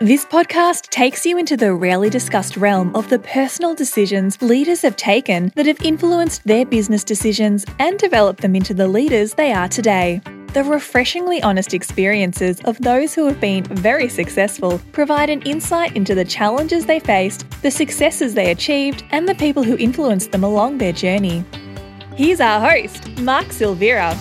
This podcast takes you into the rarely discussed realm of the personal decisions leaders have taken that have influenced their business decisions and developed them into the leaders they are today. The refreshingly honest experiences of those who have been very successful provide an insight into the challenges they faced, the successes they achieved, and the people who influenced them along their journey. Here's our host, Mark Silvera.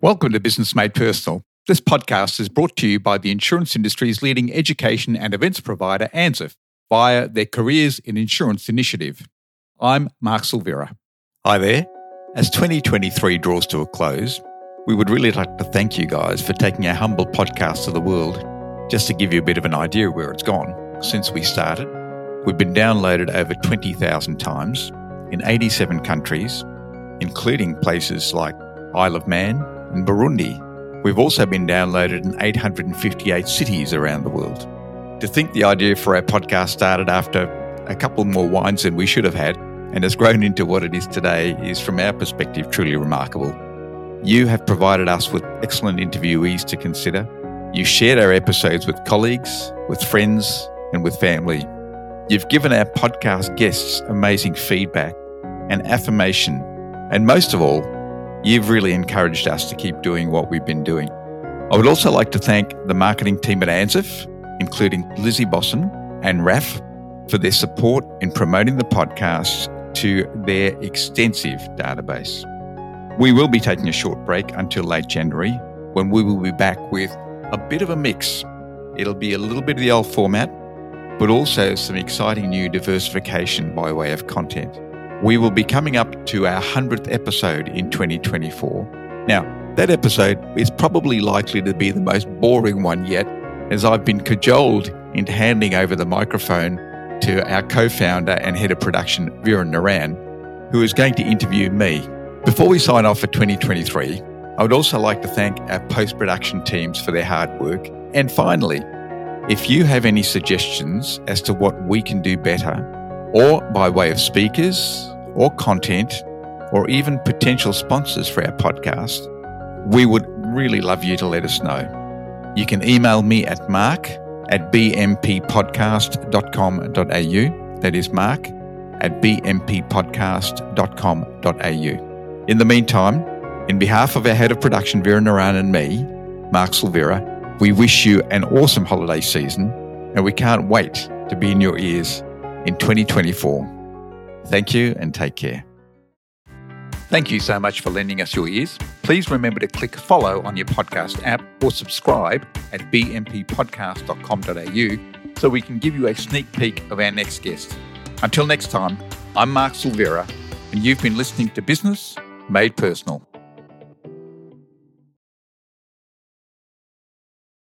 Welcome to Business Made Personal. This podcast is brought to you by the insurance industry's leading education and events provider, ANZIIF, via their Careers in Insurance initiative. I'm Mark Silvera. Hi there. As 2023 draws to a close, we would really like to thank you guys for taking our humble podcast to the world. Just to give you a bit of an idea where it's gone, since we started, we've been downloaded over 20,000 times in 87 countries, including places like Isle of Man, and Burundi. We've also been downloaded in 858 cities around the world. To think the idea for our podcast started after a couple more wines than we should have had and has grown into what it is today is, from our perspective, truly remarkable. You have provided us with excellent interviewees to consider. You shared our episodes with colleagues, with friends, and with family. You've given our podcast guests amazing feedback and affirmation. And most of all, You've really encouraged us to keep doing what we've been doing. I would also like to thank the marketing team at ANZIIF, including Lizzie Bosson and Raf, for their support in promoting the podcast to their extensive database. We will be taking a short break until late January when we will be back with a bit of a mix. It'll be a little bit of the old format, but also some exciting new diversification by way of content. We will be coming up to our 100th episode in 2024. Now, that episode is probably likely to be the most boring one yet, as I've been cajoled into handing over the microphone to our co founder and head of production, Vera Naran, who is going to interview me. Before we sign off for 2023, I would also like to thank our post production teams for their hard work. And finally, if you have any suggestions as to what we can do better, or by way of speakers or content, or even potential sponsors for our podcast, we would really love you to let us know. You can email me at mark at bmppodcast.com.au. That is mark at bmppodcast.com.au. In the meantime, in behalf of our head of production, Vera Naran, and me, Mark Silvera, we wish you an awesome holiday season and we can't wait to be in your ears in 2024. Thank you and take care. Thank you so much for lending us your ears. Please remember to click follow on your podcast app or subscribe at bmppodcast.com.au so we can give you a sneak peek of our next guest. Until next time, I'm Mark Silvera, and you've been listening to Business Made Personal.